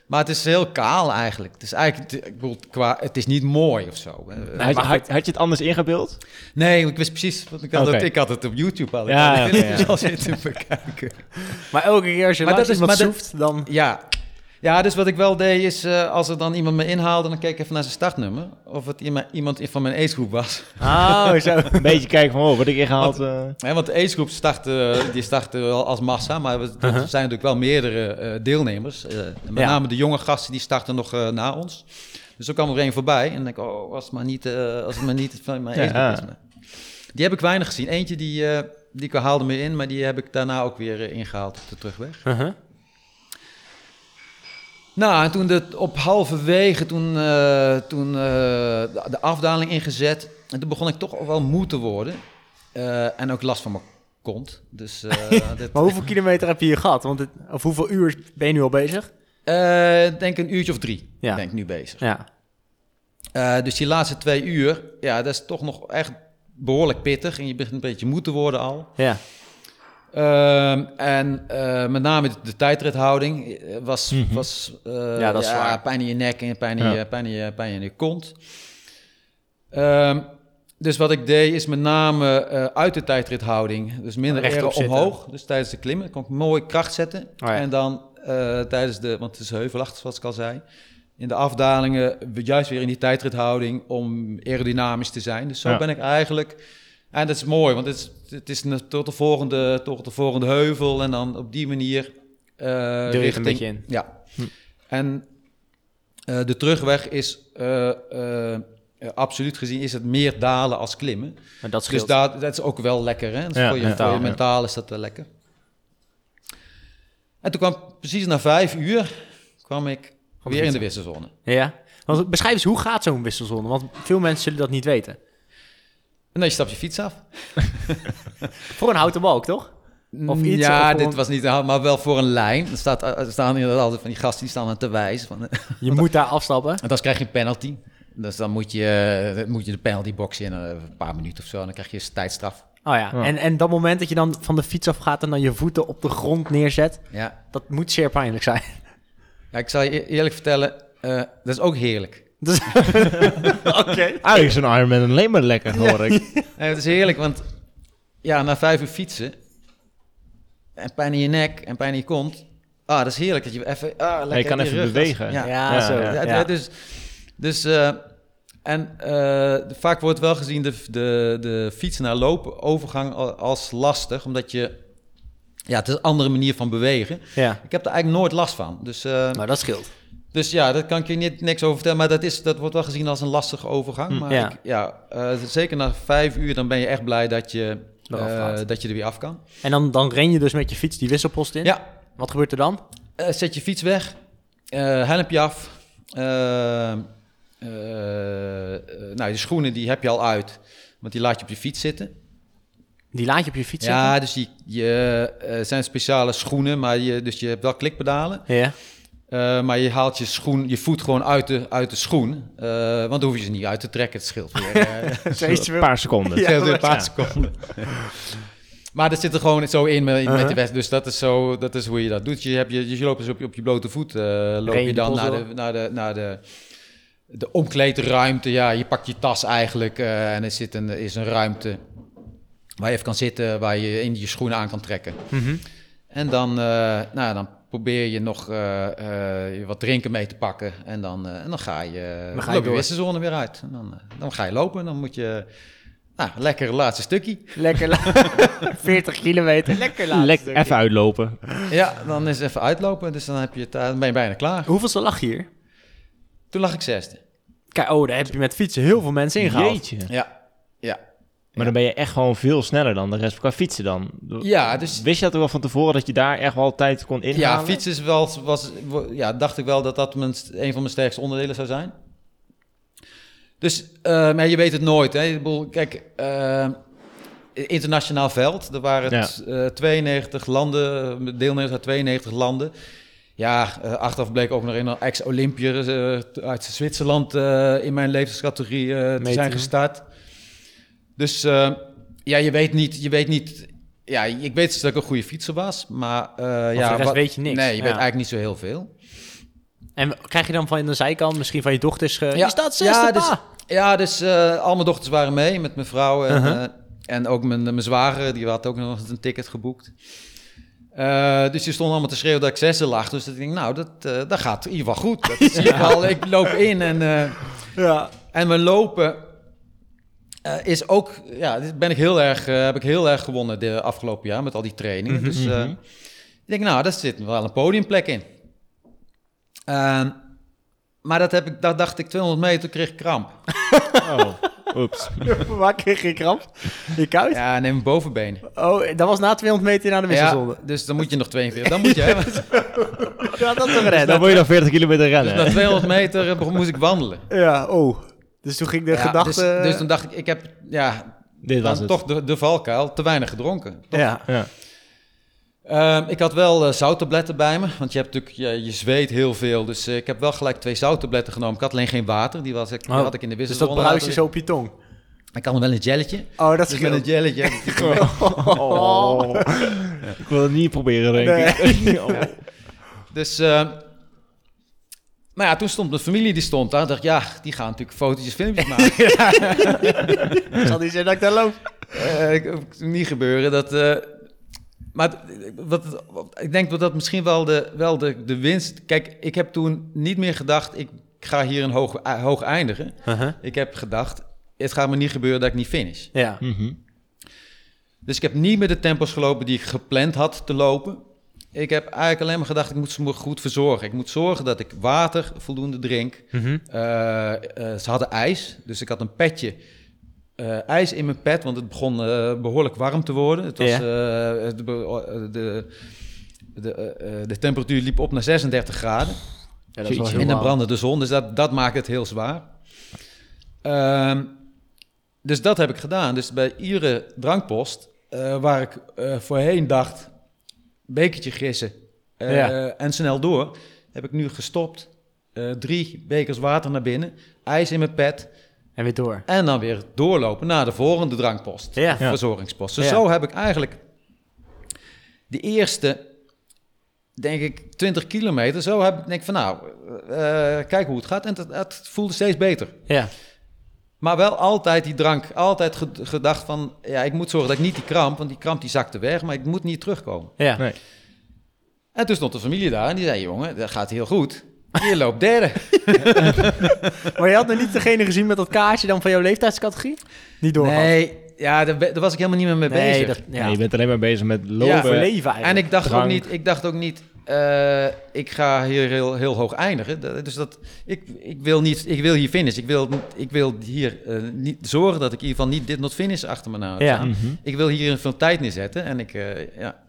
Maar het is heel kaal eigenlijk. Het is eigenlijk, ik bedoel, qua, het is niet mooi of zo. Had, maar had, had je het anders ingebeeld? Nee, ik wist precies, want ik had, het, ik had het op YouTube al. Ik Ja, ja. al zitten bekijken. Maar elke keer als je Maar dat is- iemand maar dat- zoeft, dan... Ja. Ja, dus wat ik wel deed is, eh, als er dan iemand me inhaalde, dan keek ik even naar zijn startnummer. Of het iemand, van mijn acegroep was. Oh, zo. Een beetje kijken van, oh, word ik ingehaald? eh? Hè, want de acegroep startte, die startte wel als massa, maar er Uh-huh. zijn natuurlijk wel meerdere eh, deelnemers. Eh, met Ja. name de jonge gasten, die starten nog eh, na ons. Dus er kwam er een voorbij en dan denk ik, oh, als het maar niet, eh, als het maar niet van mijn Ja. Die heb ik weinig gezien. Eentje die, eh, die haalde me in, maar die heb ik daarna ook weer eh, ingehaald op de terugweg. Uh-huh. Nou, en toen de, op halverwege, toen, eh, toen eh, de, afdaling ingezet. En toen begon ik toch wel moe te worden. Eh, en ook last van mijn kont. Dus dit, Maar hoeveel kilometer heb je hier gehad? Want het, of hoeveel uur ben je nu al bezig? ik denk een uurtje of drie Ja. ben ik nu bezig. Ja. Dus die laatste twee uur, ja, dat is toch nog echt behoorlijk pittig. En je begint een beetje moe te worden al. Ja. Ehm, en eh, met name de, de tijdrithouding eh, was, Mhm. was eh, Ja, dat is zwaar. pijn in je nek en pijn in, Ja. je, pijn in, je, pijn in je kont. Ehm, dus wat ik deed is met name eh, uit de tijdrithouding, dus minder eren zitten. omhoog. Dus tijdens de klimmen kon ik mooi kracht zetten. Oh ja. En dan eh, tijdens de, want het is heuvelachtig zoals ik al zei, in de afdalingen juist weer in die tijdrithouding om aerodynamisch te zijn. Dus zo Ja. ben ik eigenlijk... En dat is mooi, want het is, het is een- tot, de volgende, tot de volgende heuvel en dan op die manier eh het richting... een beetje in. Ja. Hm. En eh, de terugweg is eh, absoluut gezien is het meer dalen als klimmen. Maar dat Dus scheelt. daar, dat is ook wel lekker, hè? Dus Ja, voor, je, ja. voor je Ja. mentaal is dat wel lekker. En toen kwam precies na vijf uur kwam ik weer in de wisselzone. Ja. Want beschrijf eens, hoe gaat zo'n wisselzone? Want veel mensen zullen dat niet weten. En dan je stapt je fiets af. Voor een houten balk, toch? Of iets, Ja, of dit was niet, maar wel voor een lijn. Er, staat, er staan inderdaad altijd van die gasten die staan aan te wijzen. Van, Je moet daar afstappen. en dan krijg je een penalty. Dus dan moet je, eh, moet je de penaltybox in eh, een paar minuten of zo. En dan krijg je een tijdstraf. Oh ja. Ja. En, en dat moment dat je dan van de fiets af gaat en dan je voeten op de grond neerzet, Ja. dat moet zeer pijnlijk zijn. ja, ik zal je e- eerlijk vertellen, eh, dat is ook heerlijk. Dus, Oké. Eigenlijk is een Ironman alleen maar lekker, hoor ik. Nee, het is heerlijk, want ja, na vijf uur fietsen en pijn in je nek en pijn in je kont. Ah, dat is heerlijk dat je even, ah, lekker je kan even rug- bewegen. Ja, Ja, Ja, zo. ja. Ja, Ja. Dus, dus eh, en eh, vaak wordt wel gezien de, de, de fiets naar lopen overgang al- als lastig, omdat je, ja, het is een andere manier van bewegen. Ja. Ik heb er eigenlijk nooit last van. Dus, eh, Nou, dat scheelt. Dus ja, daar kan ik je niet, niks over vertellen, maar dat, is, dat wordt wel gezien als een lastige overgang. Hm, maar ja. ik- ja eh, zeker na vijf uur, dan ben je echt blij dat je, eh, dat je er weer af kan. En dan, dan ren je dus met je fiets die wisselpost in. Ja, Wat gebeurt er dan? Eh, zet je fiets weg, eh helmpje af. nou, je schoenen die heb je al uit, want die laat je op je fiets zitten. Die laat je op je fiets Ja, dus die je, zijn speciale schoenen, maar je, dus je hebt wel klikpedalen. zitten? Ja. Eh, maar je haalt je, schoen, je voet gewoon uit de, uit de schoen. eh, want dan hoef je ze niet uit te trekken, het scheelt weer. eh, Een paar seconden. Weer een Ja. paar seconden. maar dat zit er gewoon zo in met, met Uh-huh. de wedstrijd. Dus dat is, zo, dat is hoe je dat doet. Je, hebt je, je loopt dus op je, op je blote voet. eh, loop je dan naar de, naar de, naar de, de omkleedruimte. Ja, je pakt je tas eigenlijk. eh, en er zit een, is een ruimte waar je even kan zitten. Waar je in je schoenen aan kan trekken. Mhm. En dan, eh, nou, dan probeer je nog eh, eh, wat drinken mee te pakken. En dan, eh, en dan ga je, Dan ga je door. wisselzone weer uit. En dan, dan ga je lopen. Dan moet je... Nou, lekker laatste stukje. Lekker la- 40 kilometer. Lekker laat. Lek, even uitlopen. Ja, dan is even uitlopen. Dus dan, heb je het, dan ben je bijna klaar. Hoeveelste lag je hier? Toen lag ik zesde. Kijk, oh, daar heb je met fietsen heel veel mensen ingehaald. Jeetje. Ja, ja. Maar dan ben je echt gewoon veel sneller dan de rest qua fietsen dan. Ja, dus Wist je dat ook wel van tevoren dat je daar echt wel tijd kon inhalen? ja, fietsen is wel, was, ja, dacht ik wel dat dat mijn, een van mijn sterkste onderdelen zou zijn. Dus, eh, maar je weet het nooit. Hè. Ik bedoel, kijk, eh, internationaal veld, er waren het, eh, 92 landen, deelnemers uit 92 landen. Ja, eh, achteraf bleek ook nog een ex-Olympiër eh, uit Zwitserland eh, in mijn leeftijdscategorie eh, te zijn gestart. Dus eh, ja, je weet niet, je weet niet. Ja, ik weet dat ik een goede fietser was, maar eh, ja, wat- weet je niks. Nee, je Ja. weet eigenlijk niet zo heel veel. En krijg je dan van de zijkant, misschien van je dochters, ge... Ja. je staat zesde, Ja, dus-. Ja, dus eh, al mijn dochters waren mee met mijn vrouw en, Uh-huh. eh, en ook mijn, mijn zwager, die had ook nog eens een ticket geboekt. Eh, dus die stonden allemaal te schreeuwen dat ik zesde lag. Dus ik denk, nou, dat, eh, dat gaat in ieder geval goed. Dat is in ieder geval, ik loop in en, eh, Ja. en mijn lopen eh, is ook, ja, dit ben ik heel erg, eh, heb ik heel erg gewonnen de afgelopen jaar met al die trainingen. Dus eh, Mhm. ik denk, nou, daar zit wel een podiumplek in. Ehm, maar dat, heb ik, dat dacht ik 200 meter, kreeg ik kramp. Oh, oeps. Waar kreeg je kramp? Je kuit? Ja, neem mijn bovenbeen. Oh, dat was na 200 meter naar de wisselzone. Ja, dus dan moet je nog 42. Dan moet je, Ja, dat toch Dan redden. moet je dan 40 kilometer rennen. na 200 meter eh, moest ik wandelen. Ja, oh. Dus toen ging de Ja, gedachte... dus, dus dan dacht ik, ik heb ja, Dit was dan het. toch de, de valkuil, te weinig gedronken. ja. Ja. Ehm, ik had wel eh, zouttabletten bij me, want je hebt natuurlijk, je, je zweet heel veel. Dus eh, ik heb wel gelijk twee zouttabletten genomen. Ik had alleen geen water, die, was ik, die Oh, had ik in de Dus wisselzone. dat bruist je zo op je tong. Ik had nog wel een jelletje. Oh, dat Dus met een jelletje Oh. Ik wil het niet proberen, denk ik. Oh. Dus, eh, maar ja, toen stond mijn familie, die stond daar. Ik dacht, ja, die gaan natuurlijk fotootjes, filmpjes maken. Zal die zeggen dat ik daar loop? Eh, ik- niet gebeuren. Dat, eh, maar wat, wat- ik denk dat dat misschien wel, de, wel de, de winst... Kijk, ik heb toen niet meer gedacht, ik ga hier een hoog, eh, hoog eindigen. Uh-huh. Ik heb gedacht, het gaat me niet gebeuren dat ik niet finish. Ja. Dus ik heb niet meer de tempos gelopen die ik gepland had te lopen. Ik heb eigenlijk alleen maar gedacht, ik moet ze me goed verzorgen. Ik moet zorgen dat ik water voldoende drink. Mhm. Eh, eh, ze hadden ijs, dus ik had een petje eh, ijs in mijn pet, want het begon eh, behoorlijk warm te worden. Het was, Ja. eh, de, de, de, de, de temperatuur liep op naar 36 graden. Ja, dat is En dan brandde de zon, dus dat, dat maakt het heel zwaar. Ehm, dus dat heb ik gedaan. Dus bij iedere drankpost, waar ik voorheen dacht, bekertje gissen eh, Ja. en snel door, heb ik nu gestopt. Eh, drie bekers water naar binnen, ijs in mijn pet En weer door. en dan weer doorlopen naar de volgende drankpost, Ja. Verzorgingspost. Dus Ja. zo heb ik eigenlijk de eerste, denk ik, 20 kilometer, zo heb ik denk van nou, eh, kijk hoe het gaat. En het, het voelde steeds beter. Ja. Maar wel altijd die drank, altijd ge- gedacht van, ja, ik moet zorgen dat ik niet die kramp, want die kramp die zakte weg, maar ik moet niet terugkomen. Ja. Nee. En toen stond de familie daar en die zei, jongen, dat gaat heel goed. Je loopt derde. Maar je had nog niet degene gezien met dat kaartje dan van jouw leeftijdscategorie? Niet doorgaan. Nee, ja, daar, was ik helemaal niet meer mee Nee, bezig. dat, ja. Nee, je bent alleen maar bezig met lopen. Ja, leven En ik dacht drank. ook niet, ik dacht ook niet, eh, ik ga hier heel, heel hoog eindigen. Dus dat, ik, ik wil niet, ik wil hier finish. Ik wil, ik wil hier eh, niet zorgen dat ik in ieder geval niet dit not finish achter me na heb Ja. staan. Mhm. Ik wil hier veel tijd neerzetten en ik, eh, ja.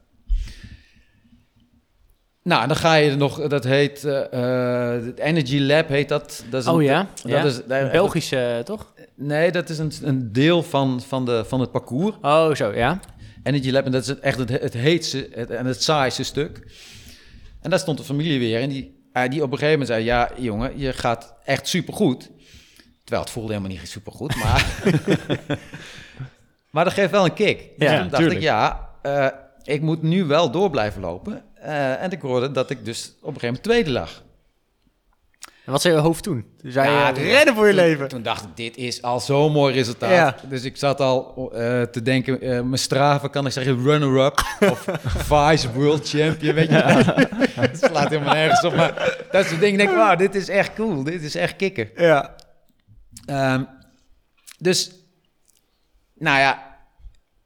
Nou, dan ga je nog, dat heet, het Energy Lab heet dat. dat is Oh een- ja? Dat ja. is, daar- Belgisch, eh, toch? Nee, dat is een, een deel van, van, de, van het parcours. Oh, zo, ja. Energy Lab, en dat is echt het, het heetste het, en het saaiste stuk. En daar stond de familie weer en die, eh, die op een gegeven moment zei... ja, jongen, je gaat echt supergoed. Terwijl het voelde helemaal niet supergoed, maar... maar dat geeft wel een kick. Dus Ja, toen dacht tuurlijk. ik, ja, eh, ik moet nu wel door blijven lopen. Eh, en ik hoorde dat ik dus op een gegeven moment tweede lag. En wat zei je hoofd toen? Toen zei Ja, je, toen- redden voor je toen- leven. Toen dacht ik, dit is al zo'n mooi resultaat. Ja. Dus ik zat al eh, te denken, eh, mijn straven kan ik zeggen runner-up of vice world champion, weet je. Het slaat helemaal nergens op, maar dat soort dingen denk ik, wauw, dit is echt cool, dit is echt kicken. Ja. Ehm, dus, nou ja,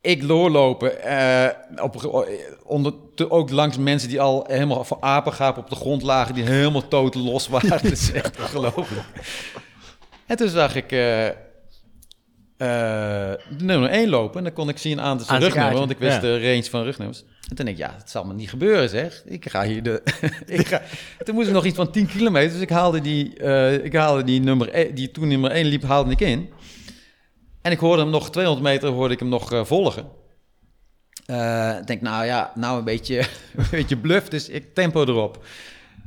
ik doorlopen, eh, op, onder, te- ook langs mensen die al helemaal voor apengapen op de grond lagen, die helemaal totaal los waren. Dat is echt ongelooflijk. En toen zag ik eh, eh, de nummer 1 lopen. En dan kon ik zien aan zijn rugnummer, want ik wist Ja. de range van rugnummers. En toen denk ik, ja, dat zal me niet gebeuren zeg. Ik ga hier de... ik ga... Toen moest ik nog iets van 10 kilometer, dus ik haalde die, eh, ik haalde die nummer 1, die toen nummer 1 liep, haalde ik in. En ik hoorde hem nog 200 meter, hoorde ik hem nog eh, volgen. Eh, ik denk, nou ja, nou een beetje, een beetje bluff, dus ik tempo erop.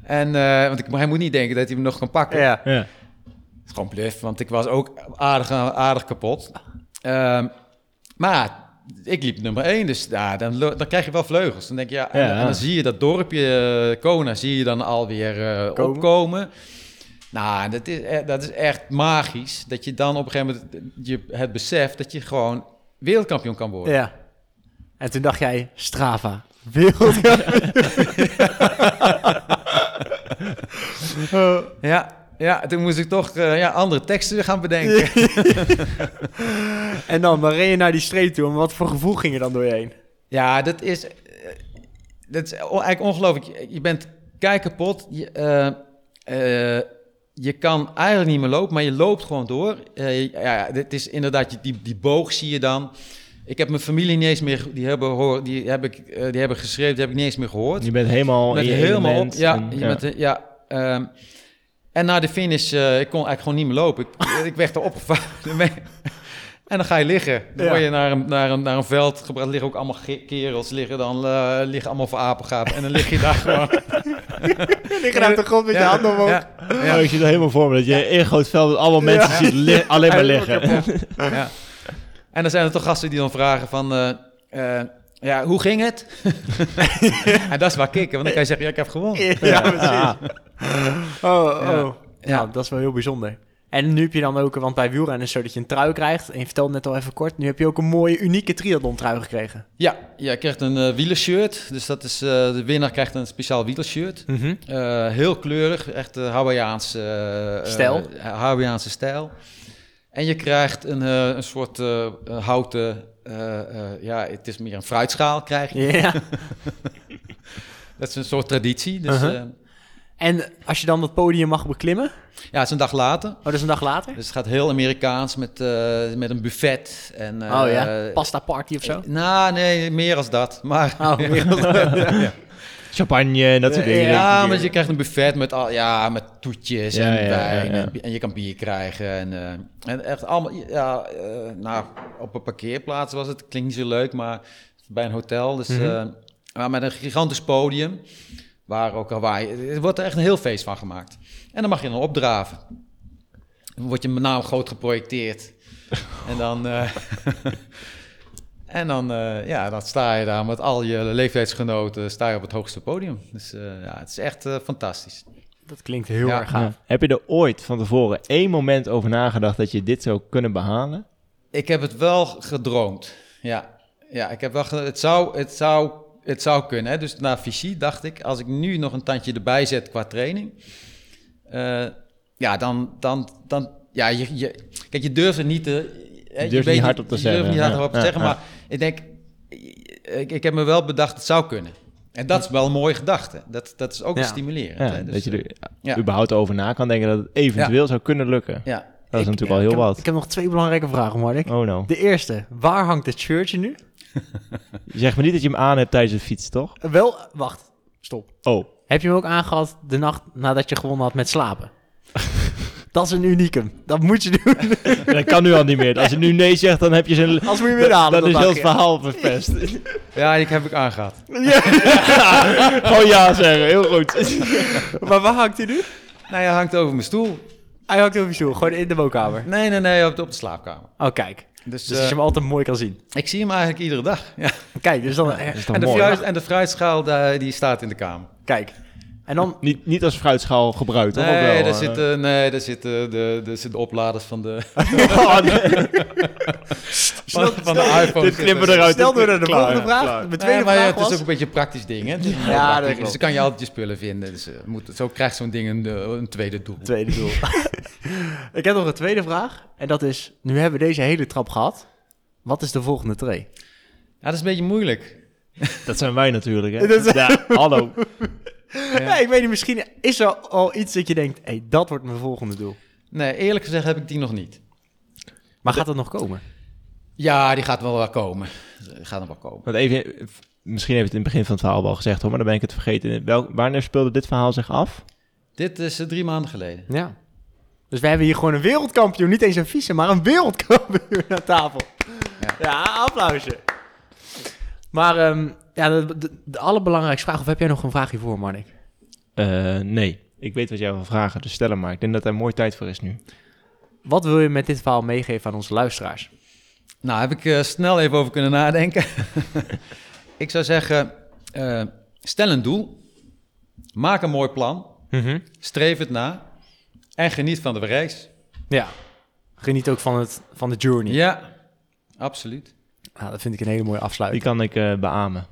En, eh, want ik, hij moet niet denken dat hij hem nog kan pakken. Ja. Ja. Het is gewoon bluff, want ik was ook aardig, aardig kapot. Ehm, maar ik liep nummer 1, dus ja, dan, dan krijg je wel vleugels. Dan denk je, ja, en, Ja, en ja. dan zie je dat dorpje Kona, zie je dan alweer eh Komen. opkomen. Nou, dat is, e- dat is echt magisch. Dat je dan op een gegeven moment je, het beseft dat je gewoon wereldkampioen kan worden. Ja. En toen dacht jij, Strava, wereldkampioen. Ja, ja, toen moest ik toch eh, ja, andere teksten gaan bedenken. en dan, dan reed je naar die streep toe. En wat voor gevoel ging er dan door je heen? Ja, dat is, eh, dat is eigenlijk ongelooflijk. Je- bent kei kapot. Je, eh, eh, je kan eigenlijk niet meer lopen, maar je loopt gewoon door. Eh, ja, dit is inderdaad, je- die, die boog zie je dan. Ik heb mijn familie niet eens meer, die hebben, hoor, die heb ik, eh, die hebben geschreven, die heb ik niet eens meer gehoord. Je bent helemaal Met in je helemaal element op. Ja, en- je ja. bent, eh, ja ehm, en na de finish, eh, ik kon eigenlijk gewoon niet meer lopen. Ik, ik werd er opgevaren. en dan ga je liggen. Dan Ja. word je naar een, naar een, naar een veld gebracht. liggen ook allemaal kerels, liggen dan eh, liggen allemaal voor apengapen. En dan lig je daar gewoon. Liggen uit de grond met je handen omhoog. Ja, Oh, ik zie er helemaal voor me dat je in een groot veld met allemaal mensen ziet li- alleen maar liggen. ja. En dan zijn er toch gasten die dan vragen van... eh, eh, ja, hoe ging het? en dat is waar kicken, want dan kan je zeggen, ja, ik heb gewonnen. Ja, precies. Oh, oh. Ja. Ja. dat is wel heel bijzonder. En nu heb je dan ook, want bij wielrennen is het zo dat je een trui krijgt. En je vertelde net al even kort, nu heb je ook een mooie, unieke triathlon trui gekregen. Ja, ja, je krijgt een eh wielershirt. Dus dat is, eh, de winnaar krijgt een speciaal wielershirt. Eh, heel kleurig, echt uh, Hawaiiaanse Stijl. Hawaiiaanse stijl. En je krijgt een, een soort houten, ja, het is meer een fruitschaal krijg je. Ja. Dat is een soort traditie. Dus, Uh-huh. Eh, En als je dan dat podium mag beklimmen, ja, het is een dag later. oh, dat is een dag later? Dus het gaat heel Amerikaans met, eh, met een buffet. En, eh, oh ja, pasta party of zo? Nou, nee, meer als dat. Maar, Oh, meer dat. Champagne en dat soort Ja, dingen. Ja, maar je krijgt een buffet met, al, ja, met toetjes Ja, en ja, wijn. ja, ja. En, je kan bier krijgen. En, eh, en echt allemaal, ja, eh, nou, op een parkeerplaats was het. Klinkt niet zo leuk, maar bij een hotel. Dus, Mhm. eh, maar met een gigantisch podium. Waar ook Hawaii. Er wordt er echt een heel feest van gemaakt. En dan mag je dan opdraven. Dan wordt je naam groot geprojecteerd. en dan. eh, En dan, eh, ja, dan sta je daar met al je leeftijdsgenoten sta je op het hoogste podium. Dus eh, ja, het is echt fantastisch. Dat klinkt heel Ja. erg gaaf. Ja. Heb je er ooit van tevoren één moment over nagedacht dat je dit zou kunnen behalen? Ik heb het wel gedroomd. Ja, ja ik heb wel ge- het, zou, het, zou, het zou kunnen. Hè? Dus na Vichy dacht ik, als ik nu nog een tandje erbij zet qua training... eh, ja, dan... dan, dan ja, je, je, kijk, je durft het niet te... hè, je durft weet niet hardop te je durft zeggen. niet hardop Ja, te zeggen, maar ik denk... Ik, ik heb me wel bedacht, het zou kunnen. En dat is wel een mooie gedachte. Dat, dat is ook Ja. stimulerend. Ja, hè? Dus, dat je er ja. überhaupt over na kan denken dat het eventueel zou kunnen lukken. ja. Dat is Ik- natuurlijk al ik heel heb- wat. Ik heb nog twee belangrijke vragen, Mark. Oh no. De eerste, waar hangt het shirtje nu? Je zegt me niet dat je hem aan hebt tijdens de fiets, toch? Eh, Wel, wacht, stop. Oh. Heb je hem ook aangehad de nacht nadat je gewonnen had met slapen? dat is een unicum. Dat moet je doen. Dat kan nu al niet meer. Als je nu nee zegt, dan heb je zijn... Als moet je weer halen. Dan is heel het verhaal verpest. ja, die heb ik aangehad. Gewoon ja zeggen, heel goed. Maar waar hangt hij nu? Nou, hij hangt over mijn stoel. Hij hangt over je stoel, gewoon in de woonkamer. Nee, nee, nee, op de, op de slaapkamer. Oh, kijk. Dus, Dus dat je eh, hem altijd mooi kan zien. ik zie hem eigenlijk iedere dag. Ja. Kijk, dus dan... eh, is toch En, de mooi? fruit, en de fruitschaal daar- die staat in de kamer. Kijk. En dan... Niet, niet als fruitschaal gebruikt, Nee, wel, daar eh? zitten, nee, daar zitten de, de, zitten de opladers van de, Oh, nee. van, van de iPhone. Dit knippen eruit. Stel door naar de Klaar, volgende vraag. klaar. Mijn Nee, tweede maar ja, vraag het is was... ook een beetje een praktisch ding. Hè? Ja, dat Dus dan kan je altijd je spullen vinden. Dus, eh, moet, zo krijgt zo'n ding een, eh, een tweede doel. Tweede doel. ik heb nog een tweede vraag. En dat is, nu hebben we deze hele trap gehad. Wat is de volgende tree? Ja, dat is een beetje moeilijk. Dat zijn wij natuurlijk, hè? Dat is- Ja, hallo. Ja. ik weet niet, misschien is er al iets dat je denkt... Hé, hey, dat wordt mijn volgende doel. Nee, eerlijk gezegd heb ik die nog niet. Maar gaat dat nog komen? Ja, die gaat wel wel komen. Die gaat nog wel komen. Want even, misschien heeft het in het begin van het verhaal al gezegd hoor, maar dan ben ik het vergeten. Wel, wanneer speelde dit verhaal zich af? Dit is eh, drie maanden geleden. Ja. Dus we hebben hier gewoon een wereldkampioen. Niet eens een vice, maar een wereldkampioen aan tafel. Ja. Ja, applausje. Maar ehm, ja, de, de, de allerbelangrijkste vraag, of heb jij nog een vraagje voor, Marnik? Eh, nee, ik weet wat jij wil vragen, dus stel hem maar. Ik denk dat er mooi tijd voor is nu. Wat wil je met dit verhaal meegeven aan onze luisteraars? Nou, heb ik eh, snel even over kunnen nadenken. ik zou zeggen, eh, stel een doel. Maak een mooi plan. Streef het na. En geniet van de reis. Ja. Geniet ook van, het, van de journey. Ja, absoluut. Nou, dat vind ik een hele mooie Die afsluiting. kan ik eh, beamen.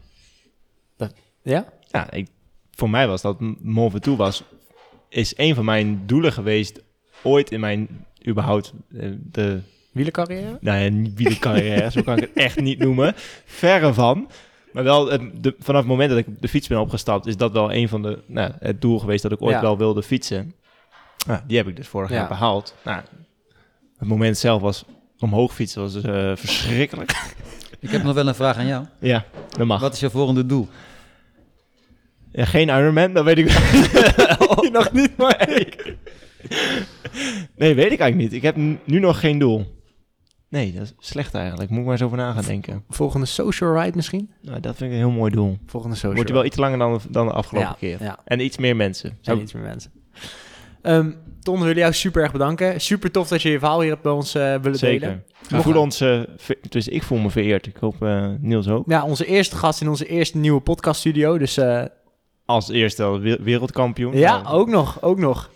Ja? Ja, ik, voor mij was dat Mont Ventoux was, is een van mijn doelen geweest ooit in mijn, überhaupt, eh, de, Wielencarrière? nou ja, niet wielercarrière, zo kan ik het echt niet noemen. Verre van. Maar wel, het, de, vanaf het moment dat ik de fiets ben opgestapt, is dat wel een van de, nou, het doel geweest dat ik ooit Ja. wel wilde fietsen. Nou, die heb ik dus vorig Ja. jaar behaald. Nou, het moment zelf was, omhoog fietsen was eh, verschrikkelijk. Ik heb nog wel een vraag aan jou. ja, dat mag. Wat is je volgende doel? Ja, geen Ironman, dat weet ik wel. nog niet, maar ik. Nee, weet ik eigenlijk niet. Ik heb nu nog geen doel. Nee, dat is slecht eigenlijk. Moet ik maar eens over na gaan denken. Volgende social ride misschien? Nou, dat vind ik een heel mooi doel. Volgende social Wordt je wel iets langer dan, dan de afgelopen Ja, keer. ja. En iets meer mensen. zijn Zo, iets meer mensen. Ehm Ton, we willen jou super erg bedanken. Super tof dat je je verhaal hier hebt bij ons eh, willen zeker. delen. We voelen ons, dus ik voel me vereerd. Ik hoop eh, Niels ook. Ja, onze eerste gast in onze eerste nieuwe podcaststudio. Dus eh, Als eerste wereldkampioen. ja, Nou, ook nog, ook nog.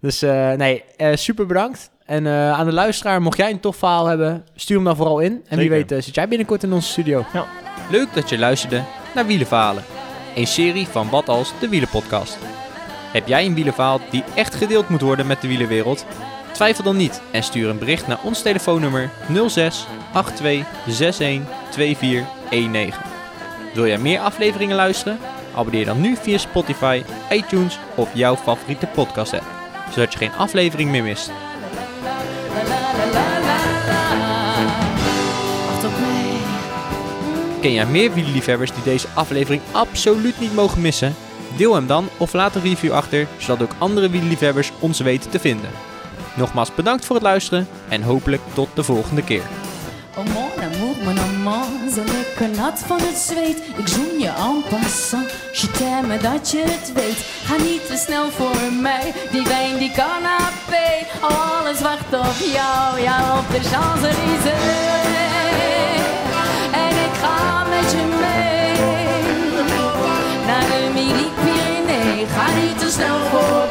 Dus eh, nee, eh, super bedankt. En eh, aan de luisteraar, mocht jij een tof verhaal hebben, stuur hem dan vooral in. En wie weet zit jij binnenkort in onze studio. Ja. Leuk dat je luisterde naar Wielenverhalen. Een serie van Wat Als, de Wielenpodcast. Heb jij een wielenverhaal die echt gedeeld moet worden met de wielenwereld? Twijfel dan niet en stuur een bericht naar ons telefoonnummer 06 82 61 2419. Wil jij meer afleveringen luisteren? Abonneer dan nu via Spotify, iTunes of jouw favoriete podcast app, zodat je geen aflevering meer mist. Ken jij meer wielerliefhebbers die deze aflevering absoluut niet mogen missen? Deel hem dan of laat een review achter, zodat ook andere wielerliefhebbers ons weten te vinden. Nogmaals bedankt voor het luisteren en hopelijk tot de volgende keer. Lekker nat van het zweet. Ik zoen je en passant, je t'aime dat je het weet. Ga niet te snel voor mij, die wijn die canapé. Alles wacht op jou, ja op de Champs-Élysées. En ik ga met je mee, naar de Midi-Pyrénées. Ga niet te snel voor